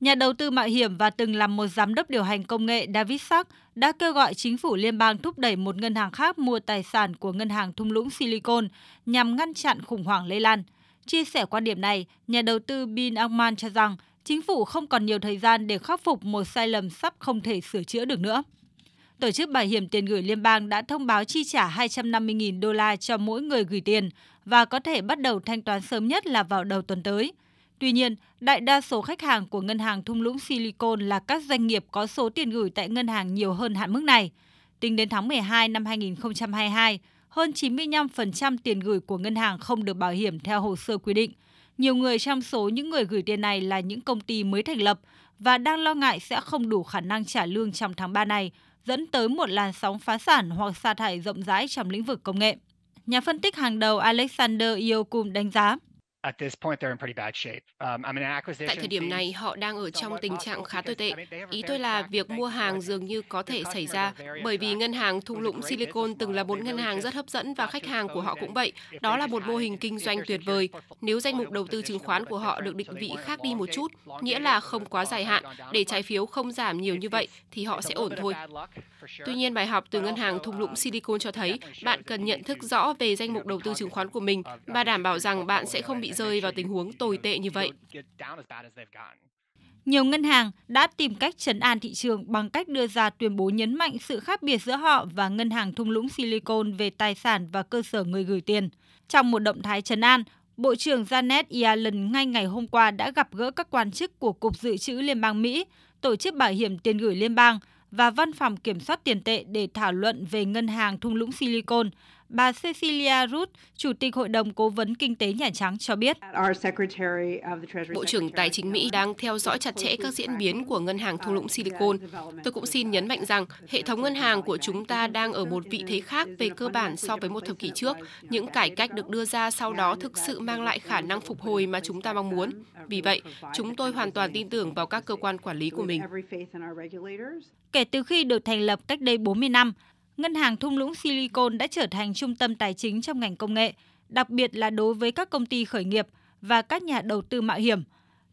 Nhà đầu tư mạo hiểm và từng làm một giám đốc điều hành công nghệ David Sachs đã kêu gọi chính phủ liên bang thúc đẩy một ngân hàng khác mua tài sản của ngân hàng thung lũng Silicon nhằm ngăn chặn khủng hoảng lây lan. Chia sẻ quan điểm này, nhà đầu tư Bin Ackman cho rằng chính phủ không còn nhiều thời gian để khắc phục một sai lầm sắp không thể sửa chữa được nữa. Tổ chức Bảo hiểm tiền gửi liên bang đã thông báo chi trả 250.000 đô la cho mỗi người gửi tiền và có thể bắt đầu thanh toán sớm nhất là vào đầu tuần tới. Tuy nhiên, đại đa số khách hàng của ngân hàng thung lũng Silicon là các doanh nghiệp có số tiền gửi tại ngân hàng nhiều hơn hạn mức này. Tính đến tháng 12 năm 2022, hơn 95% tiền gửi của ngân hàng không được bảo hiểm theo hồ sơ quy định. Nhiều người trong số những người gửi tiền này là những công ty mới thành lập và đang lo ngại sẽ không đủ khả năng trả lương trong tháng 3 này, dẫn tới một làn sóng phá sản hoặc sa thải rộng rãi trong lĩnh vực công nghệ. Nhà phân tích hàng đầu Alexander Iokum đánh giá, Tại thời điểm này, họ đang ở trong tình trạng khá tồi tệ. Ý tôi là việc mua hàng dường như có thể xảy ra bởi vì ngân hàng thung lũng Silicon từng là một ngân hàng rất hấp dẫn và khách hàng của họ cũng vậy. Đó là một mô hình kinh doanh tuyệt vời. Nếu danh mục đầu tư chứng khoán của họ được định vị khác đi một chút, nghĩa là không quá dài hạn, để trái phiếu không giảm nhiều như vậy, thì họ sẽ ổn thôi. Tuy nhiên, bài học từ ngân hàng thung lũng Silicon cho thấy bạn cần nhận thức rõ về danh mục đầu tư chứng khoán của mình và đảm bảo rằng bạn sẽ không bị rơi vào tình huống tồi tệ như vậy. Nhiều ngân hàng đã tìm cách chấn an thị trường bằng cách đưa ra tuyên bố nhấn mạnh sự khác biệt giữa họ và ngân hàng thung lũng Silicon về tài sản và cơ sở người gửi tiền. Trong một động thái chấn an, Bộ trưởng Janet Yellen ngay ngày hôm qua đã gặp gỡ các quan chức của Cục Dự trữ Liên bang Mỹ, Tổ chức Bảo hiểm tiền gửi liên bang và Văn phòng Kiểm soát tiền tệ để thảo luận về ngân hàng thung lũng Silicon. Bà Cecilia Root, Chủ tịch Hội đồng Cố vấn Kinh tế Nhà Trắng cho biết. Bộ trưởng Tài chính Mỹ đang theo dõi chặt chẽ các diễn biến của ngân hàng thung lũng Silicon. Tôi cũng xin nhấn mạnh rằng hệ thống ngân hàng của chúng ta đang ở một vị thế khác về cơ bản so với một thập kỷ trước. Những cải cách được đưa ra sau đó thực sự mang lại khả năng phục hồi mà chúng ta mong muốn. Vì vậy, chúng tôi hoàn toàn tin tưởng vào các cơ quan quản lý của mình. Kể từ khi được thành lập cách đây 40 năm, ngân hàng thung lũng Silicon đã trở thành trung tâm tài chính trong ngành công nghệ, đặc biệt là đối với các công ty khởi nghiệp và các nhà đầu tư mạo hiểm.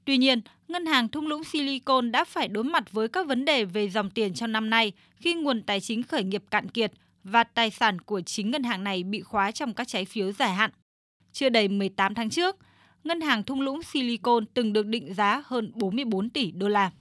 Tuy nhiên, ngân hàng thung lũng Silicon đã phải đối mặt với các vấn đề về dòng tiền trong năm nay khi nguồn tài chính khởi nghiệp cạn kiệt và tài sản của chính ngân hàng này bị khóa trong các trái phiếu dài hạn. Chưa đầy 18 tháng trước, ngân hàng thung lũng Silicon từng được định giá hơn 44 tỷ đô la.